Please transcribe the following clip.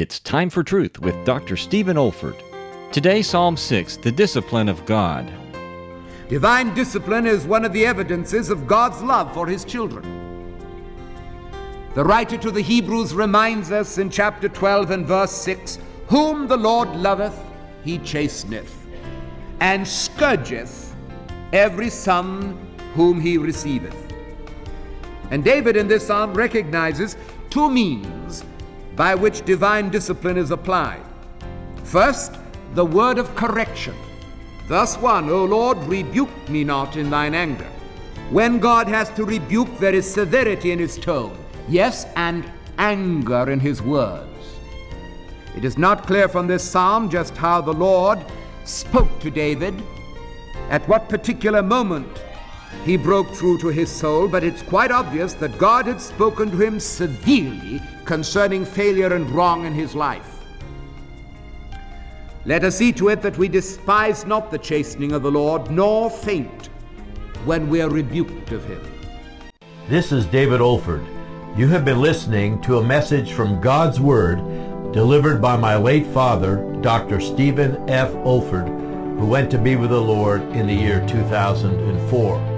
It's Time for Truth with Dr. Stephen Olford. Today, Psalm 6, the discipline of God. Divine discipline is one of the evidences of God's love for his children. The writer to the Hebrews reminds us in chapter 12 and verse 6 Whom the Lord loveth, he chasteneth, and scourgeth every son whom he receiveth. And David in this psalm recognizes two means by which divine discipline is applied. First, the word of correction. Thus one, O Lord, rebuke me not in thine anger. When God has to rebuke, there is severity in his tone, yes, and anger in his words. It is not clear from this psalm just how the Lord spoke to David, at what particular moment he broke through to his soul, but it's quite obvious that God had spoken to him severely concerning failure and wrong in his life. Let us see to it that we despise not the chastening of the Lord, nor faint when we are rebuked of him. This is David Olford. You have been listening to a message from God's Word delivered by my late father, Dr. Stephen F. Olford, who went to be with the Lord in the year 2004.